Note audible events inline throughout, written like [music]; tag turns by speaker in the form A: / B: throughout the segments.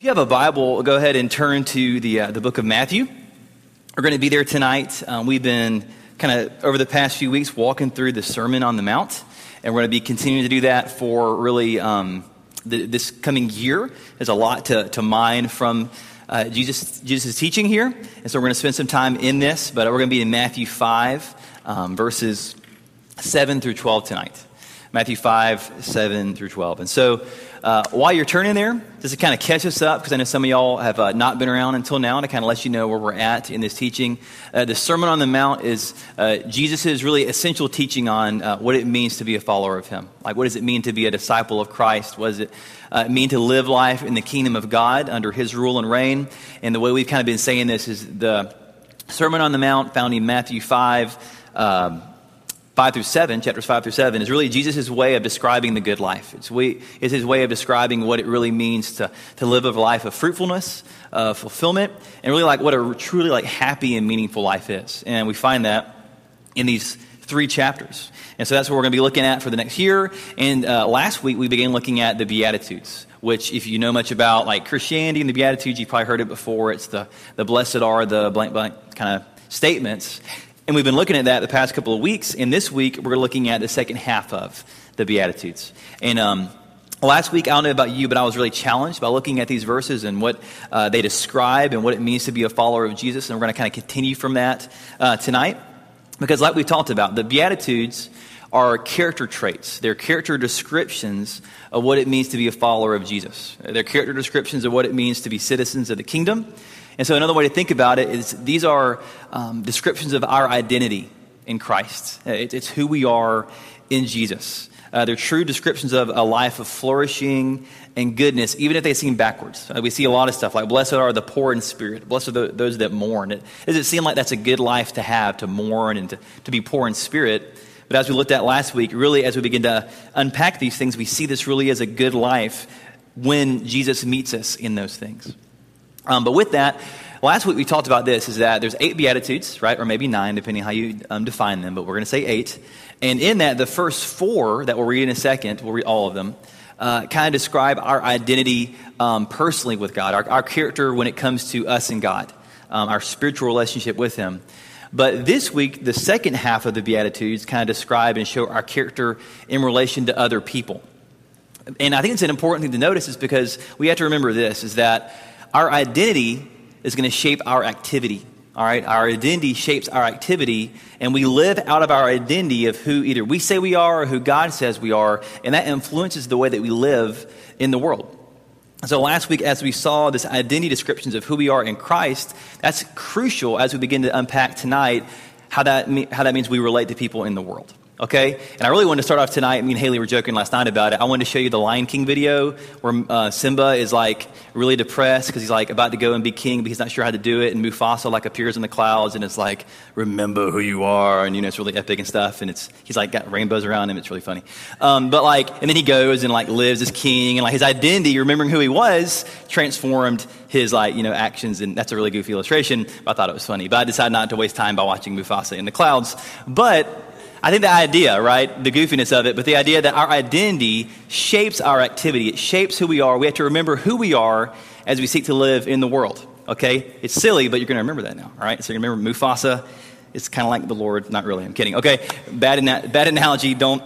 A: If you have a Bible, go ahead and turn to the, uh, the book of Matthew. We're going to be there tonight. Um, we've been kind of, over the past few weeks, walking through the Sermon on the Mount, and we're going to be continuing to do that for really um, the, this coming year. There's a lot to, to mine from uh, Jesus' Jesus' teaching here, and so we're going to spend some time in this, but we're going to be in Matthew 5, um, verses 7 through 12 tonight. Matthew 5, 7 through 12. And so, uh, while you're turning there, just to kind of catch us up, because I know some of y'all have uh, not been around until now, to kind of let you know where we're at in this teaching. Uh, the Sermon on the Mount is uh, Jesus' really essential teaching on uh, what it means to be a follower of Him. Like, what does it mean to be a disciple of Christ? What does it uh, mean to live life in the kingdom of God under His rule and reign? And the way we've kind of been saying this is the Sermon on the Mount found in Matthew 5. Um, 5 through 7, chapters 5 through 7, is really Jesus' way of describing the good life. It's, we, it's his way of describing what it really means to, to live a life of fruitfulness, uh, fulfillment, and really like what a truly like happy and meaningful life is. And we find that in these three chapters. And so that's what we're going to be looking at for the next year. And uh, last week we began looking at the Beatitudes, which if you know much about like Christianity and the Beatitudes, you've probably heard it before. It's the, the blessed are the blank blank kind of statements. And we've been looking at that the past couple of weeks. And this week, we're looking at the second half of the Beatitudes. And um, last week, I don't know about you, but I was really challenged by looking at these verses and what uh, they describe and what it means to be a follower of Jesus. And we're going to kind of continue from that uh, tonight. Because, like we talked about, the Beatitudes are character traits. They're character descriptions of what it means to be a follower of Jesus. They're character descriptions of what it means to be citizens of the kingdom. And so, another way to think about it is these are um, descriptions of our identity in Christ. It, it's who we are in Jesus. Uh, they're true descriptions of a life of flourishing and goodness, even if they seem backwards. Uh, we see a lot of stuff like, blessed are the poor in spirit, blessed are the, those that mourn. It, does it seem like that's a good life to have, to mourn and to, to be poor in spirit? But as we looked at last week, really, as we begin to unpack these things, we see this really as a good life when Jesus meets us in those things. Um, but with that, last week we talked about this is that there's eight beatitudes, right? Or maybe nine, depending how you um, define them, but we're going to say eight. And in that, the first four that we'll read in a second, we'll read all of them, uh, kind of describe our identity um, personally with God, our, our, character when it comes to us and God, um, our spiritual relationship with Him. But this week, the second half of the Beatitudes kind of describe and show our character in relation to other people. And I think it's an important thing to notice is because we have to remember this is that our identity is going to shape our activity. All right, our identity shapes our activity, and we live out of our identity of who either we say we are or who God says we are, and that influences the way that we live in the world. So, last week, as we saw this identity descriptions of who we are in Christ, that's crucial as we begin to unpack tonight how that, how that means we relate to people in the world okay? And I really wanted to start off tonight. Me and Haley were joking last night about it. I wanted to show you the Lion King video where uh, Simba is like really depressed because he's like about to go and be king, but he's not sure how to do it. And Mufasa like appears in the clouds and it's like, remember who you are. And you know, it's really epic and stuff. And it's, he's like got rainbows around him. It's really funny. Um, but like, and then he goes and like lives as king and like his identity, remembering who he was, transformed his like, you know, actions. And that's a really goofy illustration. I thought it was funny. But I decided not to waste time by watching Mufasa in the clouds. But I think the idea, right, the goofiness of it, but the idea that our identity shapes our activity, it shapes who we are. We have to remember who we are as we seek to live in the world. Okay? It's silly, but you're going to remember that now, all right? So you remember Mufasa. It's kind of like the Lord. Not really. I'm kidding. Okay? Bad, bad analogy. Don't.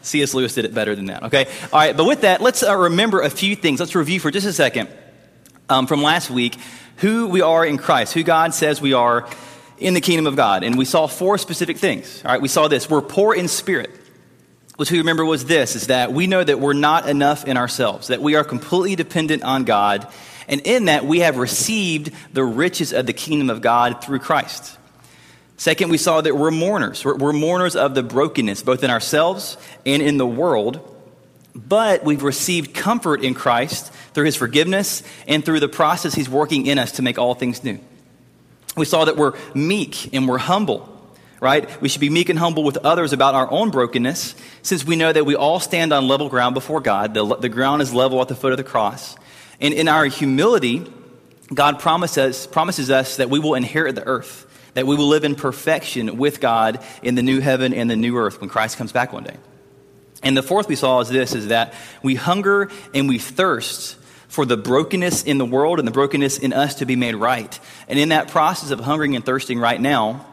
A: C.S. Lewis did it better than that. Okay? All right. But with that, let's uh, remember a few things. Let's review for just a second um, from last week who we are in Christ, who God says we are in the kingdom of God. And we saw four specific things. All right, we saw this. We're poor in spirit. Which we remember was this is that we know that we're not enough in ourselves, that we are completely dependent on God. And in that, we have received the riches of the kingdom of God through Christ. Second, we saw that we're mourners. We're, we're mourners of the brokenness, both in ourselves and in the world. But we've received comfort in Christ through his forgiveness and through the process he's working in us to make all things new. We saw that we're meek and we're humble, right? We should be meek and humble with others about our own brokenness, since we know that we all stand on level ground before God. The, the ground is level at the foot of the cross. And in our humility, God promises, promises us that we will inherit the earth, that we will live in perfection with God in the new heaven and the new earth when Christ comes back one day. And the fourth we saw is this is that we hunger and we thirst for the brokenness in the world and the brokenness in us to be made right. And in that process of hungering and thirsting right now,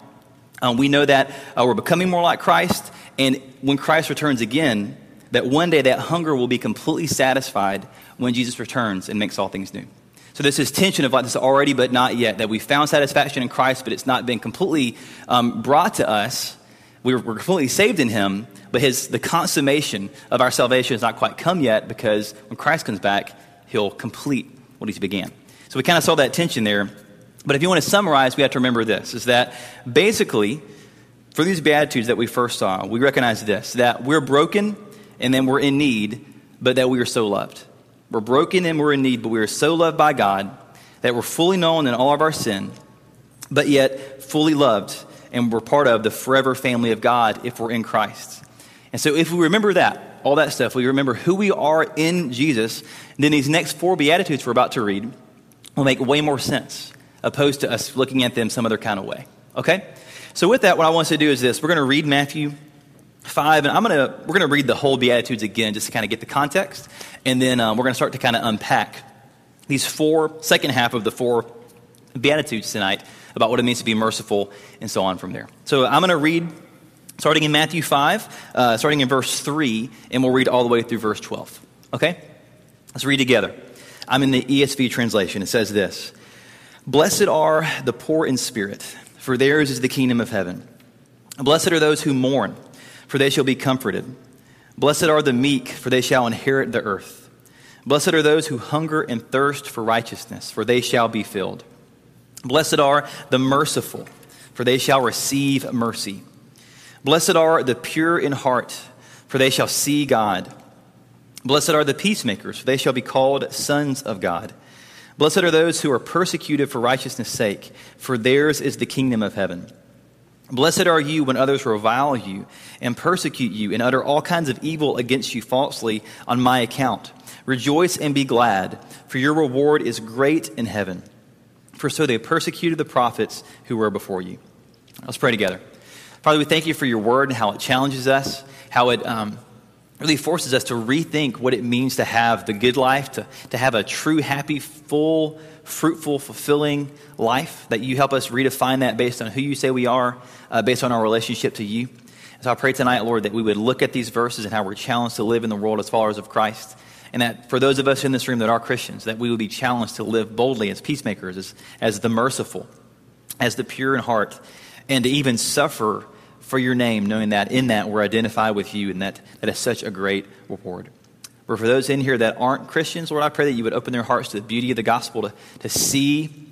A: um, we know that uh, we're becoming more like Christ. And when Christ returns again, that one day that hunger will be completely satisfied when Jesus returns and makes all things new. So there's this tension of like this already but not yet, that we found satisfaction in Christ, but it's not been completely um, brought to us. We're, we're completely saved in Him, but his, the consummation of our salvation has not quite come yet because when Christ comes back, He'll complete what He's began. So we kind of saw that tension there. But if you want to summarize, we have to remember this is that basically, for these Beatitudes that we first saw, we recognize this that we're broken and then we're in need, but that we are so loved. We're broken and we're in need, but we are so loved by God that we're fully known in all of our sin, but yet fully loved, and we're part of the forever family of God if we're in Christ. And so, if we remember that, all that stuff, we remember who we are in Jesus, then these next four Beatitudes we're about to read will make way more sense, opposed to us looking at them some other kind of way. Okay? So, with that, what I want us to do is this we're going to read Matthew 5, and I'm going to, we're going to read the whole Beatitudes again just to kind of get the context. And then um, we're going to start to kind of unpack these four, second half of the four Beatitudes tonight about what it means to be merciful and so on from there. So I'm going to read starting in Matthew 5, uh, starting in verse 3, and we'll read all the way through verse 12. Okay? Let's read together. I'm in the ESV translation. It says this Blessed are the poor in spirit, for theirs is the kingdom of heaven. Blessed are those who mourn for they shall be comforted. Blessed are the meek, for they shall inherit the earth. Blessed are those who hunger and thirst for righteousness, for they shall be filled. Blessed are the merciful, for they shall receive mercy. Blessed are the pure in heart, for they shall see God. Blessed are the peacemakers, for they shall be called sons of God. Blessed are those who are persecuted for righteousness' sake, for theirs is the kingdom of heaven. Blessed are you when others revile you and persecute you and utter all kinds of evil against you falsely on my account. Rejoice and be glad, for your reward is great in heaven. For so they persecuted the prophets who were before you. Let's pray together. Father, we thank you for your word and how it challenges us, how it um, really forces us to rethink what it means to have the good life, to, to have a true, happy, full, fruitful, fulfilling life, that you help us redefine that based on who you say we are, uh, based on our relationship to you. So I pray tonight, Lord, that we would look at these verses and how we're challenged to live in the world as followers of Christ. And that for those of us in this room that are Christians, that we would be challenged to live boldly as peacemakers, as, as the merciful, as the pure in heart, and to even suffer for your name, knowing that in that we're identified with you and that that is such a great reward. But for those in here that aren't Christians, Lord, I pray that you would open their hearts to the beauty of the gospel, to, to see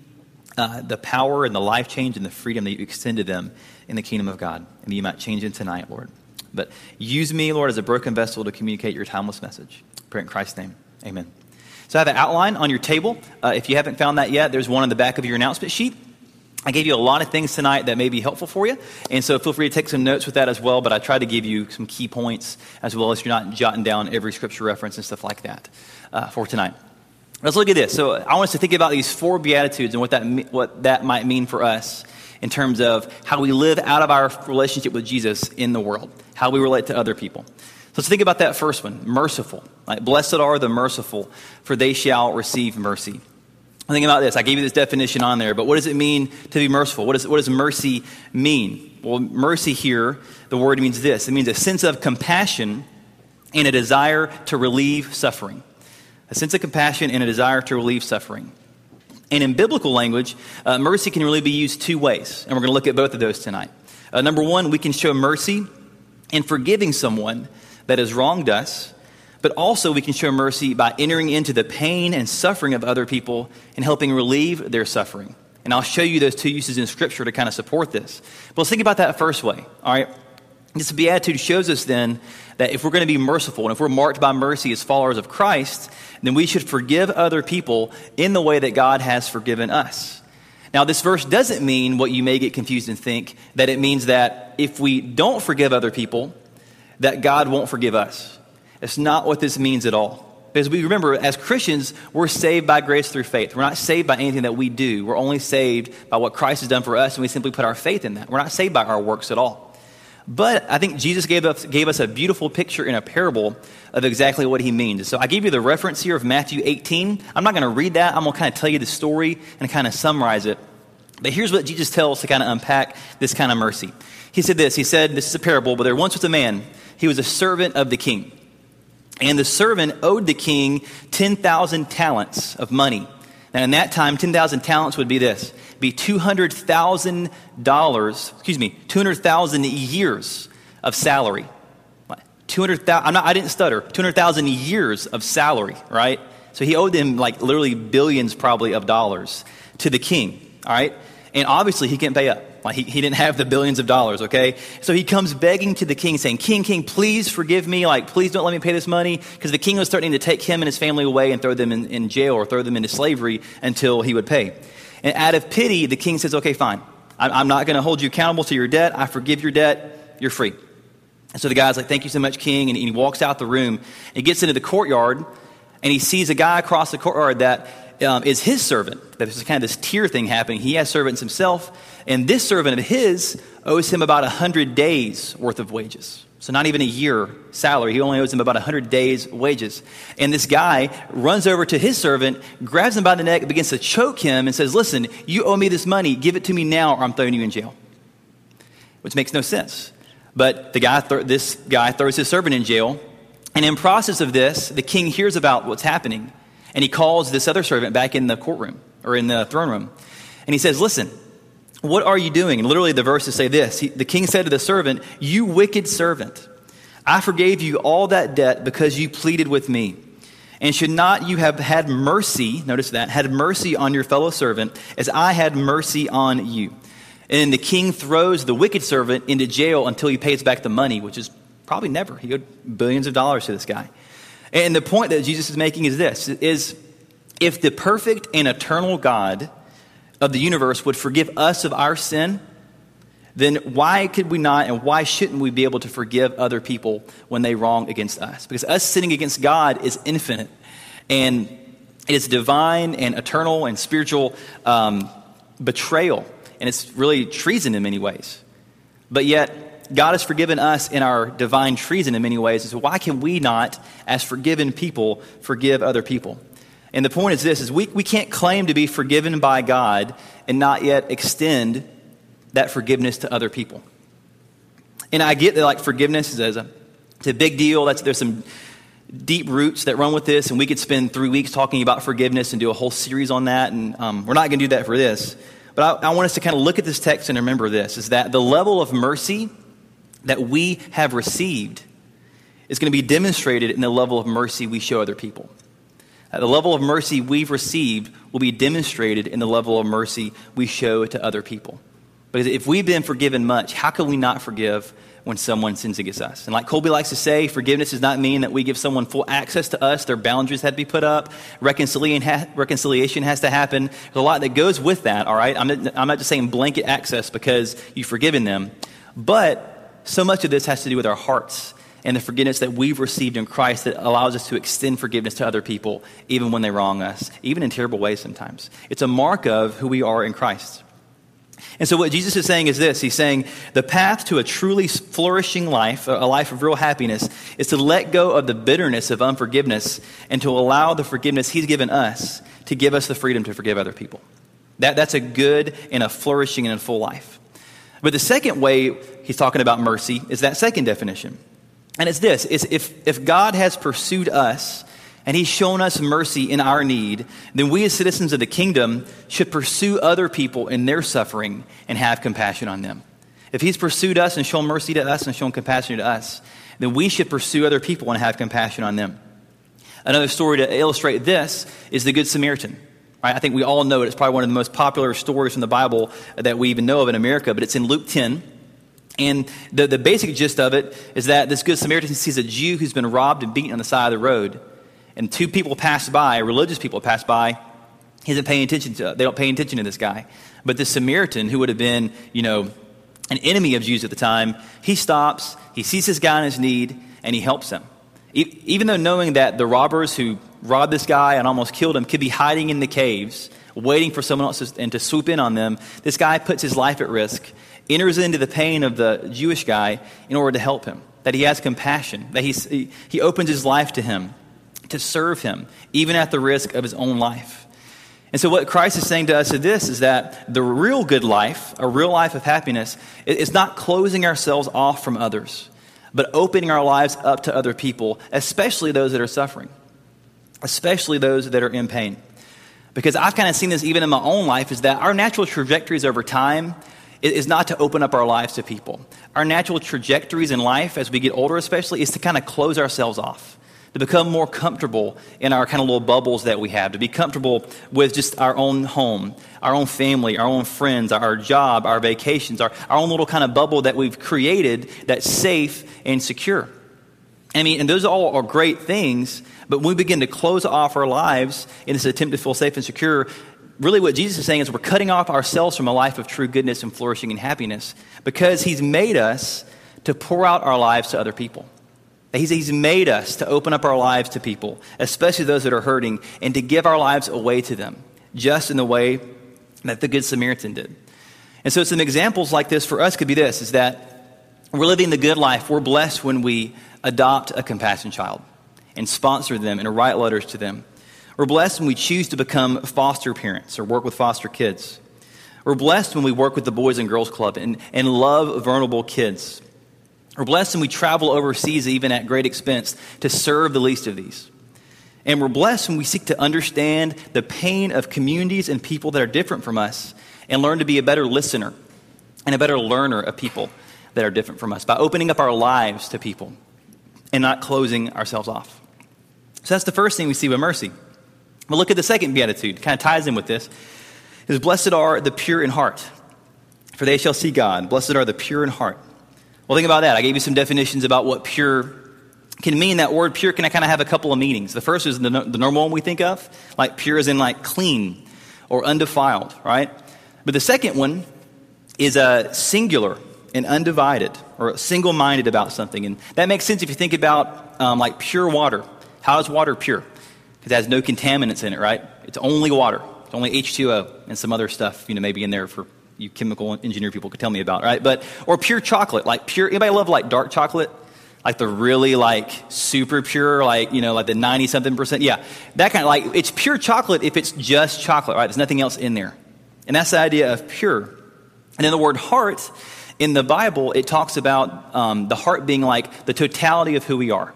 A: uh, the power and the life change and the freedom that you extend to them in the kingdom of God. And that you might change it tonight, Lord. But use me, Lord, as a broken vessel to communicate your timeless message. Pray in Christ's name. Amen. So I have an outline on your table. Uh, if you haven't found that yet, there's one on the back of your announcement sheet. I gave you a lot of things tonight that may be helpful for you, and so feel free to take some notes with that as well. But I tried to give you some key points as well as you're not jotting down every scripture reference and stuff like that uh, for tonight. Let's look at this. So I want us to think about these four beatitudes and what that what that might mean for us in terms of how we live out of our relationship with Jesus in the world, how we relate to other people. So let's think about that first one: merciful. Blessed are the merciful, for they shall receive mercy. Think about this. I gave you this definition on there, but what does it mean to be merciful? What, is, what does mercy mean? Well, mercy here, the word means this it means a sense of compassion and a desire to relieve suffering. A sense of compassion and a desire to relieve suffering. And in biblical language, uh, mercy can really be used two ways, and we're going to look at both of those tonight. Uh, number one, we can show mercy in forgiving someone that has wronged us but also we can show mercy by entering into the pain and suffering of other people and helping relieve their suffering. And I'll show you those two uses in Scripture to kind of support this. But let's think about that first way, all right? This beatitude shows us then that if we're going to be merciful and if we're marked by mercy as followers of Christ, then we should forgive other people in the way that God has forgiven us. Now, this verse doesn't mean what you may get confused and think that it means that if we don't forgive other people, that God won't forgive us. That's not what this means at all. Because we remember, as Christians, we're saved by grace through faith. We're not saved by anything that we do. We're only saved by what Christ has done for us, and we simply put our faith in that. We're not saved by our works at all. But I think Jesus gave us, gave us a beautiful picture in a parable of exactly what he means. So I gave you the reference here of Matthew 18. I'm not going to read that. I'm going to kind of tell you the story and kind of summarize it. But here's what Jesus tells to kind of unpack this kind of mercy. He said this He said, This is a parable, but there once was a man. He was a servant of the king. And the servant owed the king 10,000 talents of money. Now, in that time, 10,000 talents would be this be $200,000, excuse me, 200,000 years of salary. 200,000, I'm not, I didn't stutter, 200,000 years of salary, right? So he owed them like literally billions probably of dollars to the king, all right? And obviously he can't pay up. Like he, he didn't have the billions of dollars, okay? So he comes begging to the king saying, King, king, please forgive me. Like, please don't let me pay this money. Because the king was threatening to take him and his family away and throw them in, in jail or throw them into slavery until he would pay. And out of pity, the king says, okay, fine. I'm not going to hold you accountable to your debt. I forgive your debt. You're free. And so the guy's like, thank you so much, king. And he walks out the room. He gets into the courtyard and he sees a guy across the courtyard that um, is his servant. There's kind of this tier thing happening. He has servants himself, and this servant of his owes him about 100 days worth of wages. So, not even a year salary. He only owes him about 100 days' wages. And this guy runs over to his servant, grabs him by the neck, begins to choke him, and says, Listen, you owe me this money. Give it to me now, or I'm throwing you in jail. Which makes no sense. But the guy th- this guy throws his servant in jail. And in process of this, the king hears about what's happening. And he calls this other servant back in the courtroom or in the throne room. And he says, Listen, what are you doing? And literally the verses say this he, The king said to the servant, You wicked servant, I forgave you all that debt because you pleaded with me. And should not you have had mercy, notice that, had mercy on your fellow servant as I had mercy on you? And the king throws the wicked servant into jail until he pays back the money, which is probably never. He owed billions of dollars to this guy. And the point that Jesus is making is this is if the perfect and eternal God of the universe would forgive us of our sin, then why could we not and why shouldn't we be able to forgive other people when they wrong against us? Because us sinning against God is infinite and it is divine and eternal and spiritual um, betrayal, and it's really treason in many ways. But yet, God has forgiven us in our divine treason in many ways. So why can we not, as forgiven people, forgive other people? And the point is this is we, we can't claim to be forgiven by God and not yet extend that forgiveness to other people. And I get that like forgiveness is a, it's a big deal. That's, there's some deep roots that run with this, and we could spend three weeks talking about forgiveness and do a whole series on that. And um, we're not going to do that for this. But I, I want us to kind of look at this text and remember this is that the level of mercy that we have received is going to be demonstrated in the level of mercy we show other people. The level of mercy we've received will be demonstrated in the level of mercy we show to other people. Because if we've been forgiven much, how can we not forgive when someone sins against us? And like Colby likes to say, forgiveness does not mean that we give someone full access to us. Their boundaries had to be put up. Reconciliation has to happen. There's a lot that goes with that, all right? I'm not, I'm not just saying blanket access because you've forgiven them. But so much of this has to do with our hearts and the forgiveness that we've received in Christ that allows us to extend forgiveness to other people, even when they wrong us, even in terrible ways sometimes. It's a mark of who we are in Christ. And so, what Jesus is saying is this He's saying the path to a truly flourishing life, a life of real happiness, is to let go of the bitterness of unforgiveness and to allow the forgiveness He's given us to give us the freedom to forgive other people. That, that's a good and a flourishing and a full life. But the second way he's talking about mercy is that second definition. And it's this is if, if God has pursued us and he's shown us mercy in our need, then we as citizens of the kingdom should pursue other people in their suffering and have compassion on them. If he's pursued us and shown mercy to us and shown compassion to us, then we should pursue other people and have compassion on them. Another story to illustrate this is the Good Samaritan. Right? I think we all know it. It's probably one of the most popular stories from the Bible that we even know of in America, but it's in Luke 10. And the, the basic gist of it is that this Good Samaritan sees a Jew who's been robbed and beaten on the side of the road. And two people pass by, religious people pass by. He isn't paying attention to, they don't pay attention to this guy. But the Samaritan, who would have been, you know, an enemy of Jews at the time, he stops, he sees this guy in his need, and he helps him. E- even though knowing that the robbers who robbed this guy and almost killed him could be hiding in the caves, waiting for someone else to, and to swoop in on them, this guy puts his life at risk enters into the pain of the Jewish guy in order to help him, that he has compassion, that he's, he, he opens his life to him, to serve him, even at the risk of his own life. And so, what Christ is saying to us is this is that the real good life, a real life of happiness, is not closing ourselves off from others, but opening our lives up to other people, especially those that are suffering, especially those that are in pain. Because I've kind of seen this even in my own life, is that our natural trajectories over time is not to open up our lives to people. Our natural trajectories in life, as we get older especially, is to kind of close ourselves off, to become more comfortable in our kind of little bubbles that we have, to be comfortable with just our own home, our own family, our own friends, our job, our vacations, our, our own little kind of bubble that we've created that's safe and secure. I mean, and those all are great things, but when we begin to close off our lives in this attempt to feel safe and secure, really what Jesus is saying is we're cutting off ourselves from a life of true goodness and flourishing and happiness because he's made us to pour out our lives to other people. He's, he's made us to open up our lives to people, especially those that are hurting, and to give our lives away to them, just in the way that the Good Samaritan did. And so some examples like this for us could be this, is that we're living the good life. We're blessed when we adopt a compassion child and sponsor them and write letters to them. We're blessed when we choose to become foster parents or work with foster kids. We're blessed when we work with the Boys and Girls Club and, and love vulnerable kids. We're blessed when we travel overseas, even at great expense, to serve the least of these. And we're blessed when we seek to understand the pain of communities and people that are different from us and learn to be a better listener and a better learner of people that are different from us by opening up our lives to people and not closing ourselves off. So that's the first thing we see with mercy. But look at the second beatitude, kind of ties in with this. Is blessed are the pure in heart, for they shall see God. Blessed are the pure in heart. Well, think about that. I gave you some definitions about what pure can mean. That word pure can I kind of have a couple of meanings. The first is the, the normal one we think of, like pure as in like clean or undefiled, right? But the second one is a singular and undivided or single minded about something. And that makes sense if you think about um, like pure water. How is water pure? Because it has no contaminants in it, right? It's only water. It's only H2O and some other stuff, you know, maybe in there for you chemical engineer people could tell me about, right? But or pure chocolate, like pure. Anybody love like dark chocolate? Like the really like super pure, like you know, like the ninety something percent. Yeah, that kind of like it's pure chocolate if it's just chocolate, right? There's nothing else in there, and that's the idea of pure. And then the word heart in the Bible, it talks about um, the heart being like the totality of who we are.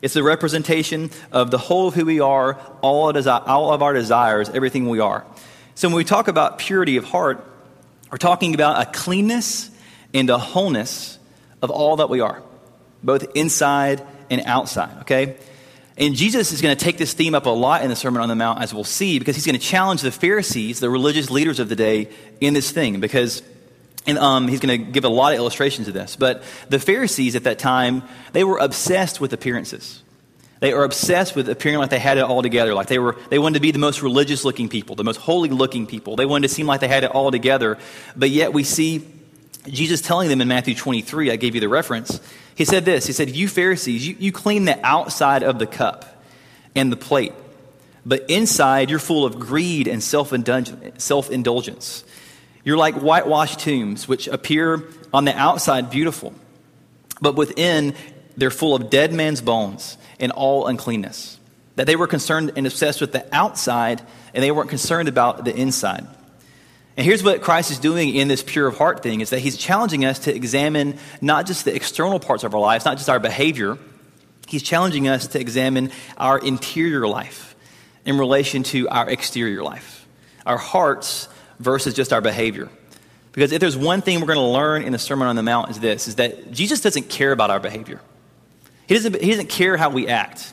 A: It's the representation of the whole of who we are, all of, desi- all of our desires, everything we are. So when we talk about purity of heart, we're talking about a cleanness and a wholeness of all that we are, both inside and outside, okay? And Jesus is going to take this theme up a lot in the Sermon on the Mount, as we'll see, because he's going to challenge the Pharisees, the religious leaders of the day, in this thing, because and um, he's going to give a lot of illustrations of this. But the Pharisees at that time, they were obsessed with appearances. They were obsessed with appearing like they had it all together. Like they, were, they wanted to be the most religious looking people, the most holy looking people. They wanted to seem like they had it all together. But yet we see Jesus telling them in Matthew 23, I gave you the reference. He said this He said, You Pharisees, you, you clean the outside of the cup and the plate, but inside you're full of greed and self indulgence. You're like whitewashed tombs, which appear on the outside beautiful, but within they're full of dead man's bones and all uncleanness. That they were concerned and obsessed with the outside, and they weren't concerned about the inside. And here's what Christ is doing in this pure of heart thing is that he's challenging us to examine not just the external parts of our lives, not just our behavior. He's challenging us to examine our interior life in relation to our exterior life. Our hearts versus just our behavior. Because if there's one thing we're going to learn in the Sermon on the Mount is this, is that Jesus doesn't care about our behavior. He doesn't, he doesn't care how we act.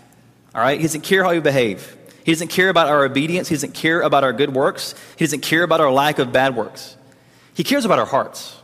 A: All right? He doesn't care how we behave. He doesn't care about our obedience. He doesn't care about our good works. He doesn't care about our lack of bad works. He cares about our hearts.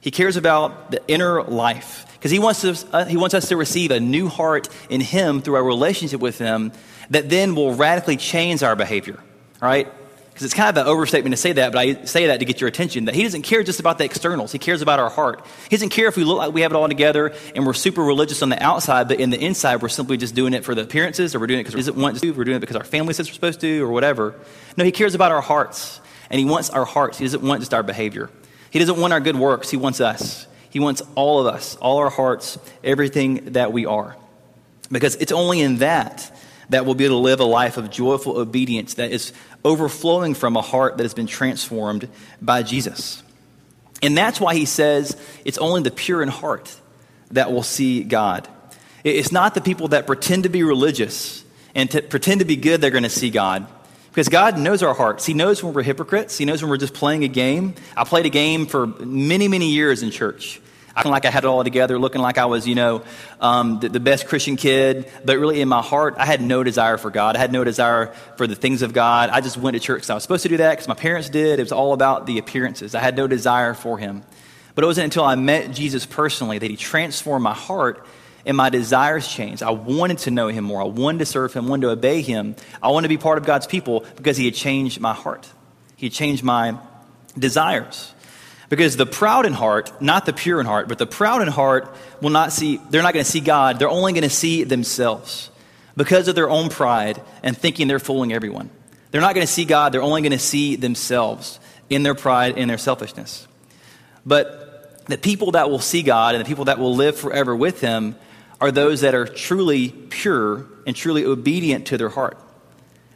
A: He cares about the inner life. Because he, wants us, uh, he wants us to receive a new heart in Him through our relationship with Him that then will radically change our behavior. All right? Because it's kind of an overstatement to say that, but I say that to get your attention that he doesn't care just about the externals. He cares about our heart. He doesn't care if we look like we have it all together and we're super religious on the outside, but in the inside, we're simply just doing it for the appearances or we're doing it because we want to, we're doing it because our family says we're supposed to or whatever. No, he cares about our hearts and he wants our hearts. He doesn't want just our behavior. He doesn't want our good works, He wants us. He wants all of us, all our hearts, everything that we are. Because it's only in that that we'll be able to live a life of joyful obedience that is overflowing from a heart that has been transformed by Jesus. And that's why he says it's only the pure in heart that will see God. It's not the people that pretend to be religious and to pretend to be good they're going to see God. Because God knows our hearts. He knows when we're hypocrites. He knows when we're just playing a game. I played a game for many, many years in church acting like I had it all together, looking like I was, you know, um, the, the, best Christian kid. But really, in my heart, I had no desire for God. I had no desire for the things of God. I just went to church because I was supposed to do that because my parents did. It was all about the appearances. I had no desire for Him. But it wasn't until I met Jesus personally that He transformed my heart and my desires changed. I wanted to know Him more. I wanted to serve Him, wanted to obey Him. I wanted to be part of God's people because He had changed my heart. He had changed my desires. Because the proud in heart, not the pure in heart, but the proud in heart will not see, they're not going to see God. They're only going to see themselves because of their own pride and thinking they're fooling everyone. They're not going to see God. They're only going to see themselves in their pride and their selfishness. But the people that will see God and the people that will live forever with Him are those that are truly pure and truly obedient to their heart.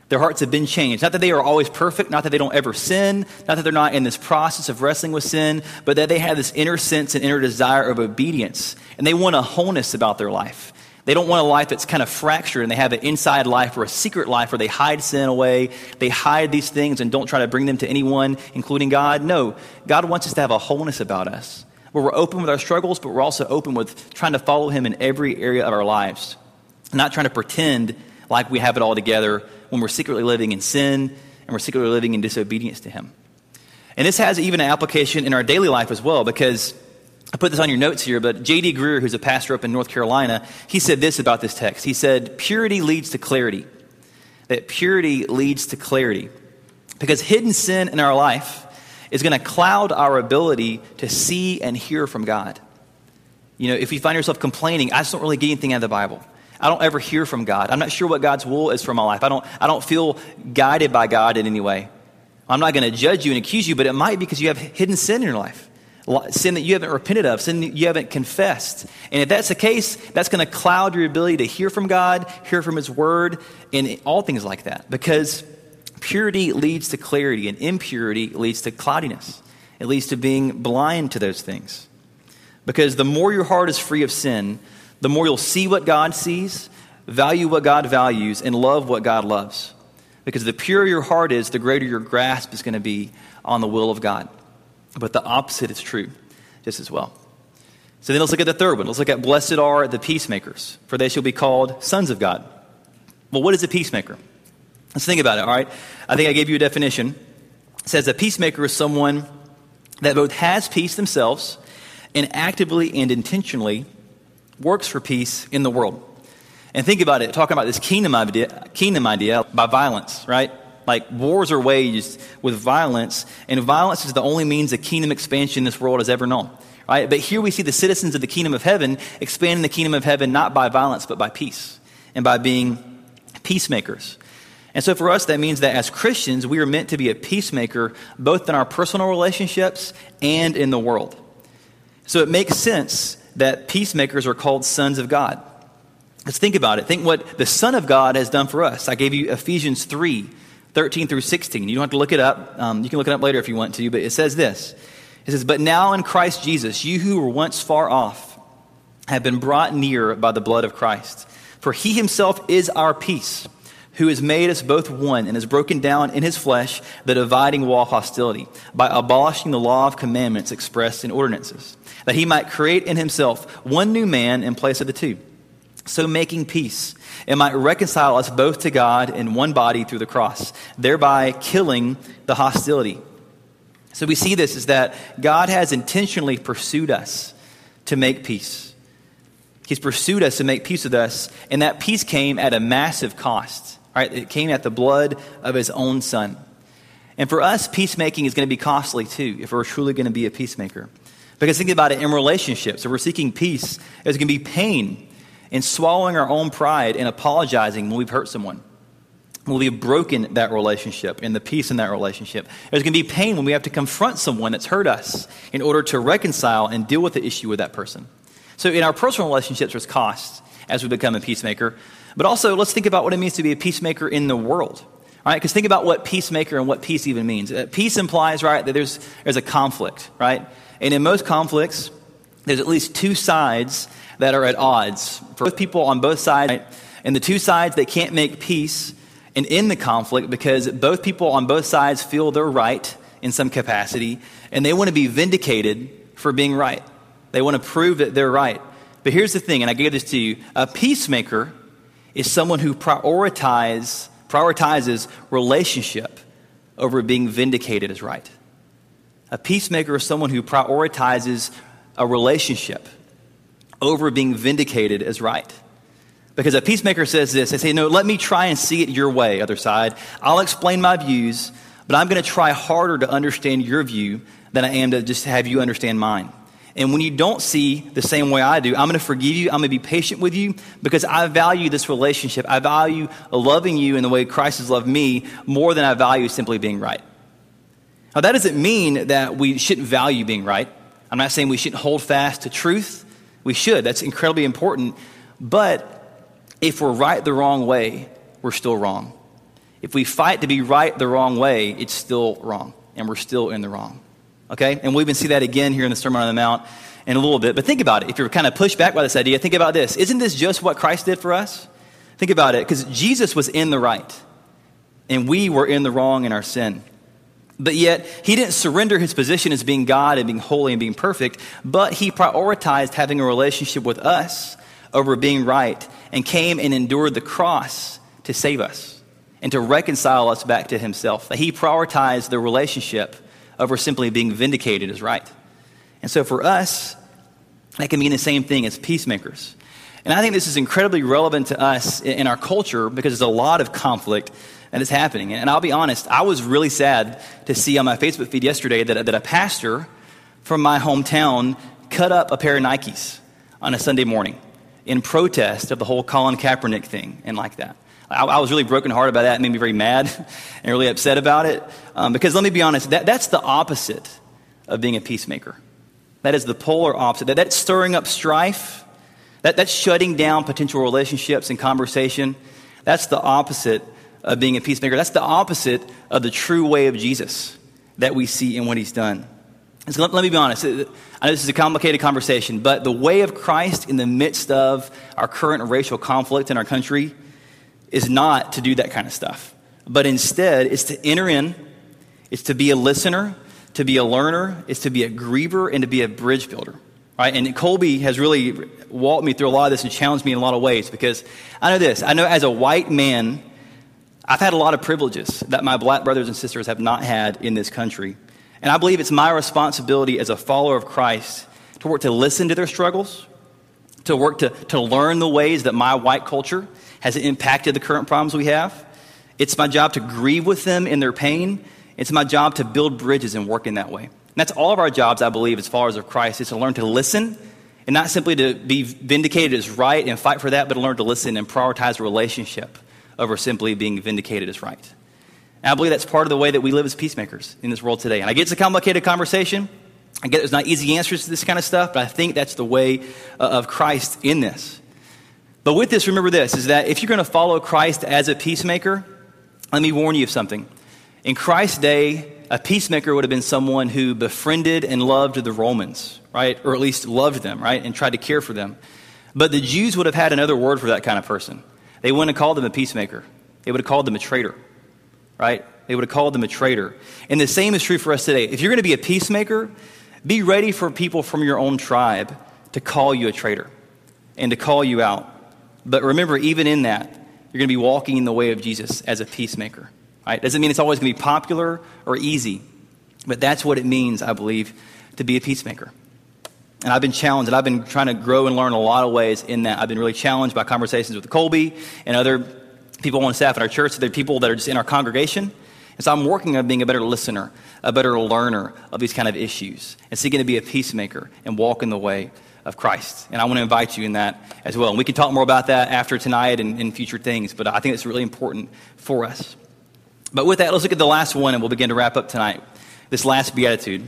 A: Their hearts have been changed. Not that they are always perfect, not that they don't ever sin, not that they're not in this process of wrestling with sin, but that they have this inner sense and inner desire of obedience. And they want a wholeness about their life. They don't want a life that's kind of fractured and they have an inside life or a secret life where they hide sin away. They hide these things and don't try to bring them to anyone, including God. No, God wants us to have a wholeness about us where we're open with our struggles, but we're also open with trying to follow Him in every area of our lives. Not trying to pretend like we have it all together when we're secretly living in sin and we're secretly living in disobedience to Him. And this has even an application in our daily life as well, because I put this on your notes here, but J.D. Greear, who's a pastor up in North Carolina, he said this about this text. He said, Purity leads to clarity. That purity leads to clarity. Because hidden sin in our life is going to cloud our ability to see and hear from God. You know, if you find yourself complaining, I just don't really get anything out of the Bible. I don't ever hear from God. I'm not sure what God's will is for my life. I don't, I don't feel guided by God in any way. I'm not going to judge you and accuse you, but it might be because you have hidden sin in your life. Sin that you haven't repented of, sin that you haven't confessed. And if that's the case, that's going to cloud your ability to hear from God, hear from His Word, and all things like that. Because purity leads to clarity, and impurity leads to cloudiness. It leads to being blind to those things. Because the more your heart is free of sin, the more you'll see what God sees, value what God values, and love what God loves. Because the purer your heart is, the greater your grasp is going to be on the will of God. But the opposite is true just as well. So then let's look at the third one. Let's look at blessed are the peacemakers, for they shall be called sons of God. Well, what is a peacemaker? Let's think about it, all right? I think I gave you a definition. It says a peacemaker is someone that both has peace themselves and actively and intentionally works for peace in the world. And think about it, talking about this kingdom idea, kingdom idea by violence, right? Like wars are waged with violence, and violence is the only means of kingdom expansion this world has ever known. Right? But here we see the citizens of the kingdom of heaven expanding the kingdom of heaven not by violence, but by peace and by being peacemakers. And so for us, that means that as Christians, we are meant to be a peacemaker both in our personal relationships and in the world. So it makes sense that peacemakers are called sons of God. Let's think about it. Think what the Son of God has done for us. I gave you Ephesians 3 13 through 16. You don't have to look it up. Um, you can look it up later if you want to, but it says this It says, But now in Christ Jesus, you who were once far off have been brought near by the blood of Christ. For he himself is our peace who has made us both one and has broken down in his flesh the dividing wall of hostility by abolishing the law of commandments expressed in ordinances, that he might create in himself one new man in place of the two, so making peace, and might reconcile us both to God in one body through the cross, thereby killing the hostility. So we see this is that God has intentionally pursued us to make peace. He's pursued us to make peace with us, and that peace came at a massive cost. Right? It came at the blood of his own son. And for us, peacemaking is going to be costly too, if we're truly going to be a peacemaker. Because think about it in relationships, if we're seeking peace, there's going to be pain in swallowing our own pride and apologizing when we've hurt someone. when we have broken that relationship and the peace in that relationship. There's going to be pain when we have to confront someone that's hurt us in order to reconcile and deal with the issue with that person. So in our personal relationships, there's costs as we become a peacemaker. But also, let's think about what it means to be a peacemaker in the world. Right? Because think about what peacemaker and what peace even means. Uh, peace implies, right, that there's, there's a conflict, right? And in most conflicts, there's at least two sides that are at odds for both people on both sides. Right? And the two sides, they can't make peace and end the conflict because both people on both sides feel they're right in some capacity and they want to be vindicated for being right. They want to prove that they're right. But here's the thing, and I gave this to you a peacemaker is someone who prioritize, prioritizes relationship over being vindicated as right. A peacemaker is someone who prioritizes a relationship over being vindicated as right. Because a peacemaker says this they say, No, let me try and see it your way, other side. I'll explain my views, but I'm going to try harder to understand your view than I am to just have you understand mine. And when you don't see the same way I do, I'm going to forgive you. I'm going to be patient with you because I value this relationship. I value loving you in the way Christ has loved me more than I value simply being right. Now, that doesn't mean that we shouldn't value being right. I'm not saying we shouldn't hold fast to truth. We should. That's incredibly important. But if we're right the wrong way, we're still wrong. If we fight to be right the wrong way, it's still wrong, and we're still in the wrong. Okay? And we even see that again here in the Sermon on the Mount in a little bit. But think about it. If you're kind of pushed back by this idea, think about this. Isn't this just what Christ did for us? Think about it, because Jesus was in the right, and we were in the wrong in our sin. But yet, he didn't surrender his position as being God and being holy and being perfect, but he prioritized having a relationship with us over being right and came and endured the cross to save us and to reconcile us back to himself. He prioritized the relationship over simply being vindicated as right. And so for us, that can mean the same thing as peacemakers. And I think this is incredibly relevant to us in our culture because there's a lot of conflict that is happening. And I'll be honest, I was really sad to see on my Facebook feed yesterday that, that a pastor from my hometown cut up a pair of Nikes on a Sunday morning in protest of the whole Colin Kaepernick thing and like that. I, I was really brokenhearted by that. It made me very mad [laughs] and really upset about it. Um, because let me be honest, that, that's the opposite of being a peacemaker. That is the polar opposite. That, that's stirring up strife. That, that's shutting down potential relationships and conversation. That's the opposite of being a peacemaker. That's the opposite of the true way of Jesus that we see in what he's done. So let, let, me be honest. I know this is a complicated conversation, but the way of Christ in the midst of our current racial conflict in our country is not to do that kind of stuff, but instead is to enter in, it's to be a listener, to be a learner, is to be a griever, and to be a bridge builder. Right? And Colby has really walked me through a lot of this and challenged me in a lot of ways because I know this. I know as a white man, I've had a lot of privileges that my black brothers and sisters have not had in this country. And I believe it's my responsibility as a follower of Christ to work to listen to their struggles, to work to, to learn the ways that my white culture has it impacted the current problems we have. It's my job to grieve with them in their pain. It's my job to build bridges and work in that way. And that's all of our jobs, I believe, as followers of Christ, is to learn to listen and not simply to be vindicated as right and fight for that, but to learn to listen and prioritize relationship over simply being vindicated as right. And I believe that's part of the way that we live as peacemakers in this world today. And I get it's a complicated conversation. I get there's not easy answers to this kind of stuff, but I think that's the way uh, of Christ in this. But with this, remember this is that if you're going to follow Christ as a peacemaker, let me warn you of something. In Christ's day, a peacemaker would have been someone who befriended and loved the Romans, right? Or at least loved them, right? And tried to care for them. But the Jews would have had another word for that kind of person. They wouldn't have called them a peacemaker, they would have called them a traitor right? They would have called them a traitor. And the same is true for us today. If you're going to be a peacemaker, be ready for people from your own tribe to call you a traitor and to call you out. But remember, even in that, you're going to be walking in the way of Jesus as a peacemaker. Right? Doesn't mean it's always going to be popular or easy, but that's what it means, I believe, to be a peacemaker. And I've been challenged, and I've been trying to grow and learn a lot of ways in that. I've been really challenged by conversations with Colby and other people on staff at our church. They're people that are just in our congregation. And so I'm working on being a better listener, a better learner of these kind of issues, and seeking to be a peacemaker and walk in the way of Christ. And I want to invite you in that as well. And we can talk more about that after tonight and in future things, but I think it's really important for us. But with that, let's look at the last one and we'll begin to wrap up tonight. This last beatitude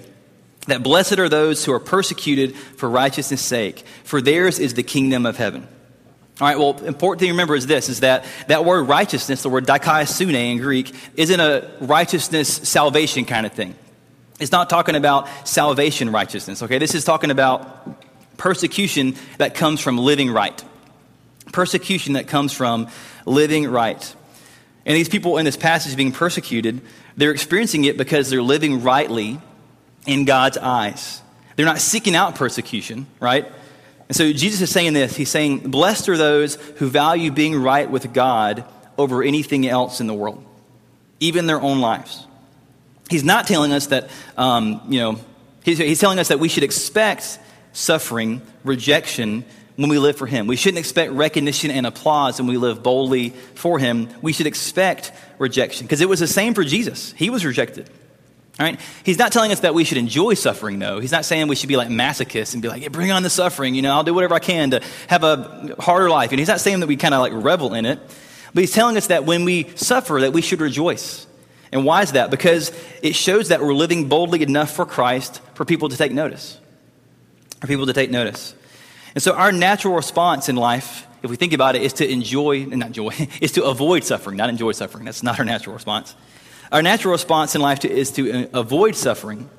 A: that blessed are those who are persecuted for righteousness' sake, for theirs is the kingdom of heaven. All right, well, important thing to remember is this, is that that word righteousness, the word dikaiosune in Greek, isn't a righteousness salvation kind of thing. It's not talking about salvation righteousness, okay? This is talking about persecution that comes from living right. Persecution that comes from living right. And these people in this passage being persecuted, they're experiencing it because they're living rightly in God's eyes. They're not seeking out persecution, right? And so Jesus is saying this He's saying, Blessed are those who value being right with God over anything else in the world, even their own lives. He's not telling us that, um, you know, he's, he's telling us that we should expect suffering, rejection when we live for Him. We shouldn't expect recognition and applause when we live boldly for Him. We should expect rejection because it was the same for Jesus. He was rejected. All right? He's not telling us that we should enjoy suffering, though. He's not saying we should be like masochists and be like, yeah, bring on the suffering. You know, I'll do whatever I can to have a harder life. And he's not saying that we kind of like revel in it. But he's telling us that when we suffer, that we should rejoice. And why is that? Because it shows that we're living boldly enough for Christ for people to take notice. For people to take notice. And so our natural response in life, if we think about it, is to enjoy, not joy, [laughs] is to avoid suffering, not enjoy suffering. That's not our natural response. Our natural response in life to, is to uh, avoid suffering.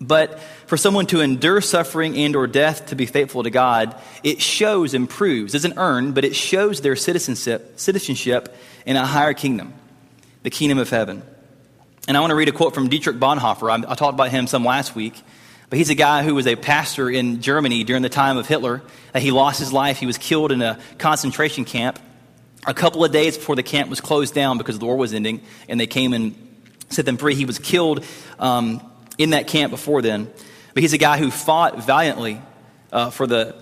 A: But for someone to endure suffering and or death to be faithful to God, it shows and proves, isn't earned, but it shows their citizenship, citizenship in a higher kingdom, the kingdom of heaven. And I want to read a quote from Dietrich Bonhoeffer. I, I talked about him some last week. But he's a guy who was a pastor in Germany during the time of Hitler. He lost his life. He was killed in a concentration camp. A couple of days before the camp was closed down because the war was ending, and they came and set them free. He was killed um, in that camp before then. But he's a guy who fought valiantly uh, for, the,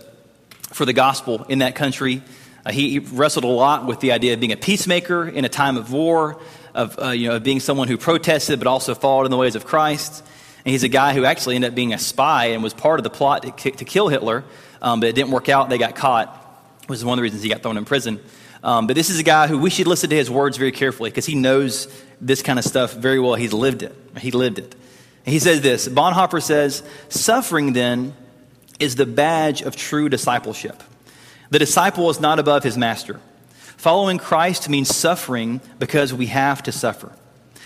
A: for the gospel in that country. Uh, he wrestled a lot with the idea of being a peacemaker in a time of war, of, uh, you know, of being someone who protested but also followed in the ways of Christ. And he's a guy who actually ended up being a spy and was part of the plot to, to kill Hitler, um, but it didn't work out. They got caught, which is one of the reasons he got thrown in prison. Um, but this is a guy who we should listen to his words very carefully because he knows this kind of stuff very well. He's lived it. He lived it. And he says this Bonhoeffer says, Suffering then is the badge of true discipleship. The disciple is not above his master. Following Christ means suffering because we have to suffer.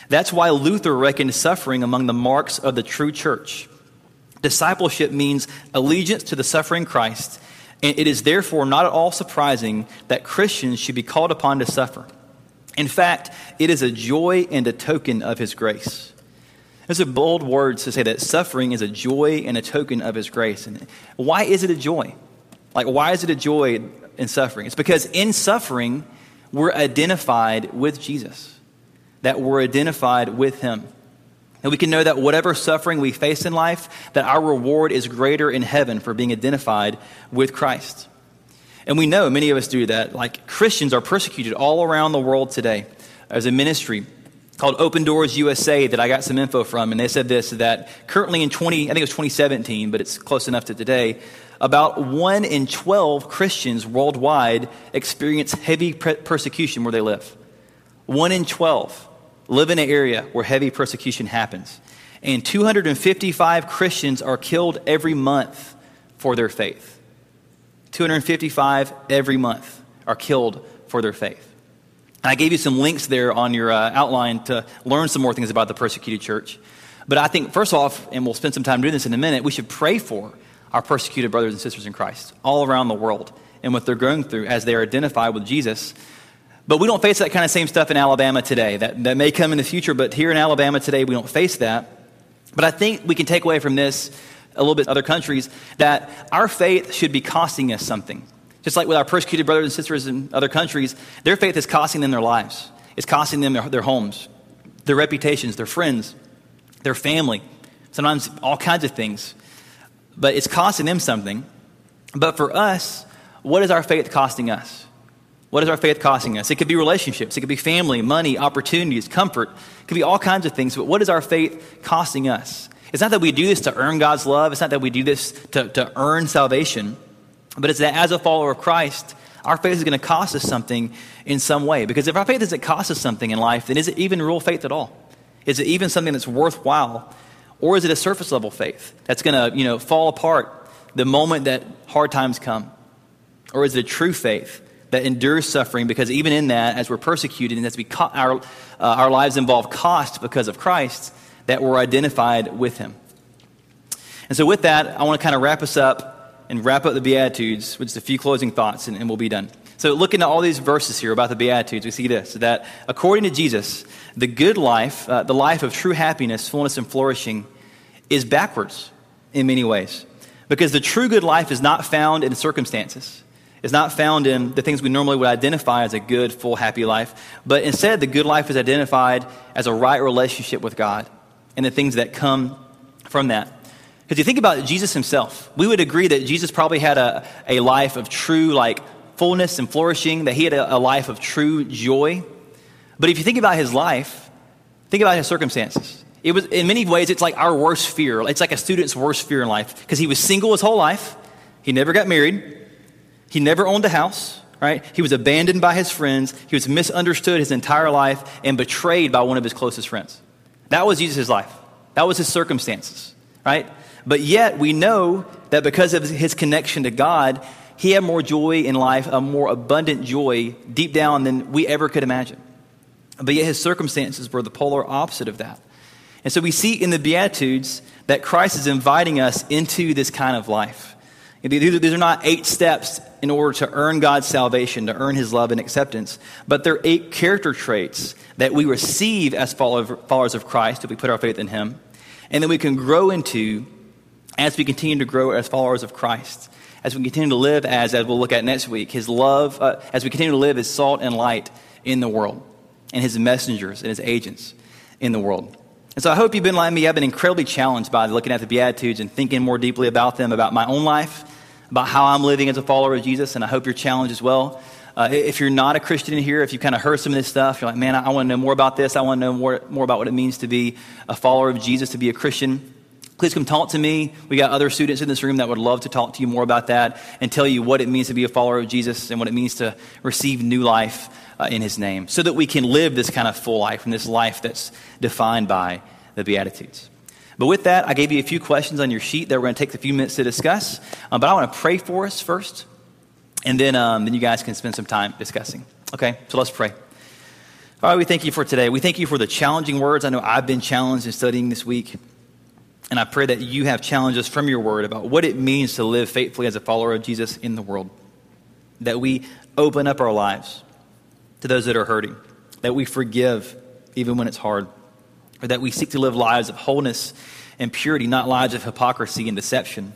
A: That's why Luther reckoned suffering among the marks of the true church. Discipleship means allegiance to the suffering Christ, and it is therefore not at all surprising that Christians should be called upon to suffer. In fact, it is a joy and a token of his grace. Those are bold words to say that suffering is a joy and a token of his grace. And why is it a joy? Like, why is it a joy in suffering? It's because in suffering, we're identified with Jesus that we're identified with him. And we can know that whatever suffering we face in life, that our reward is greater in heaven for being identified with Christ. And we know, many of us do that, like Christians are persecuted all around the world today. There's a ministry called Open Doors USA that I got some info from, and they said this that currently in 20, I think it was 2017, but it's close enough to today, about 1 in 12 Christians worldwide experience heavy persecution where they live. 1 in 12 live in an area where heavy persecution happens. And 255 Christians are killed every month for their faith. 255 every month are killed for their faith. And I gave you some links there on your uh, outline to learn some more things about the persecuted church. But I think, first off, and we'll spend some time doing this in a minute, we should pray for our persecuted brothers and sisters in Christ all around the world and what they're going through as they are identified with Jesus but we don't face that kind of same stuff in Alabama today. That, that may come in the future, but here in Alabama today, we don't face that. But I think we can take away from this a little bit other countries that our faith should be costing us something. Just like with our persecuted brothers and sisters in other countries, their faith is costing them their lives. It's costing them their, their homes, their reputations, their friends, their family, sometimes all kinds of things. But it's costing them something. But for us, what is our faith costing us? What is our faith costing us? It could be relationships, it could be family, money, opportunities, comfort. It could be all kinds of things, but what is our faith costing us? It's not that we do this to earn God's love, it's not that we do this to, to earn salvation, but it's that as a follower of Christ, our faith is going to cost us something in some way. Because if our faith doesn't cost us something in life, then is it even real faith at all? Is it even something that's worthwhile? Or is it a surface level faith that's going to, you know, fall apart the moment that hard times come? Or is it a true faith that endures suffering because even in that, as we're persecuted and as we co- our, uh, our lives involve cost because of Christ, that we're identified with him. And so, with that, I want to kind of wrap us up and wrap up the Beatitudes with just a few closing thoughts, and, and we'll be done. So, looking at all these verses here about the Beatitudes, we see this that according to Jesus, the good life, uh, the life of true happiness, fullness, and flourishing, is backwards in many ways. Because the true good life is not found in circumstances is not found in the things we normally would identify as a good, full, happy life, but instead the good life is identified as a right relationship with God and the things that come from that. Because you think about Jesus himself, we would agree that Jesus probably had a, a life of true, like, fullness and flourishing, that he had a, a life of true joy. But if you think about his life, think about his circumstances. It was, in many ways, it's like our worst fear. It's like a student's worst fear in life because he was single his whole life. He never got married. He never owned a house, right? He was abandoned by his friends. He was misunderstood his entire life and betrayed by one of his closest friends. That was Jesus' life. That was his circumstances, right? But yet we know that because of his connection to God, he had more joy in life, a more abundant joy deep down than we ever could imagine. But yet his circumstances were the polar opposite of that. And so we see in the Beatitudes that Christ is inviting us into this kind of life. These are not eight steps in order to earn God's salvation, to earn his love and acceptance, but they're eight character traits that we receive as followers of Christ if we put our faith in him, and then we can grow into as we continue to grow as followers of Christ, as we continue to live as, as we'll look at next week, his love, uh, as we continue to live as salt and light in the world, and his messengers and his agents in the world. And so I hope you've been like me. I've been incredibly challenged by looking at the Beatitudes and thinking more deeply about them, about my own life, about how I'm living as a follower of Jesus, and I hope you're challenged as well. Uh, if you're not a Christian in here, if you kind of heard some of this stuff, you're like, man, I, I want to know more about this. I want to know more, more about what it means to be a follower of Jesus, to be a Christian. Please come talk to me. We got other students in this room that would love to talk to you more about that and tell you what it means to be a follower of Jesus and what it means to receive new life uh, in his name so that we can live this kind of full life and this life that's defined by the Beatitudes. But with that, I gave you a few questions on your sheet that we're going to take a few minutes to discuss. Um, but I want to pray for us first, and then, um, then you guys can spend some time discussing. Okay, so let's pray. All right, we thank you for today. We thank you for the challenging words. I know I've been challenged in studying this week. And I pray that you have challenges from your word about what it means to live faithfully as a follower of Jesus in the world. That we open up our lives to those that are hurting. That we forgive even when it's hard or that we seek to live lives of wholeness and purity, not lives of hypocrisy and deception,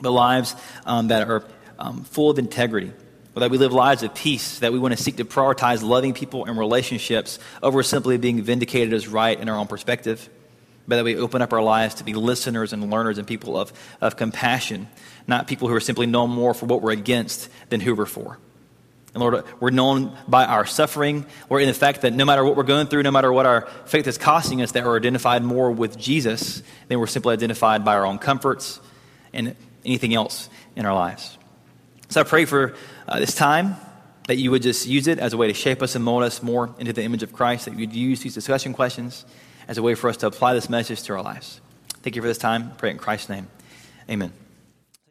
A: but lives um, that are um, full of integrity. Or that we live lives of peace, that we want to seek to prioritize loving people and relationships over simply being vindicated as right in our own perspective. But that we open up our lives to be listeners and learners and people of, of compassion, not people who are simply known more for what we're against than who we're for. And Lord, we're known by our suffering, or in the fact that no matter what we're going through, no matter what our faith is costing us, that we're identified more with Jesus than we're simply identified by our own comforts and anything else in our lives. So I pray for uh, this time that you would just use it as a way to shape us and mold us more into the image of Christ, that you'd use these discussion questions as a way for us to apply this message to our lives. Thank you for this time. I pray in Christ's name. Amen.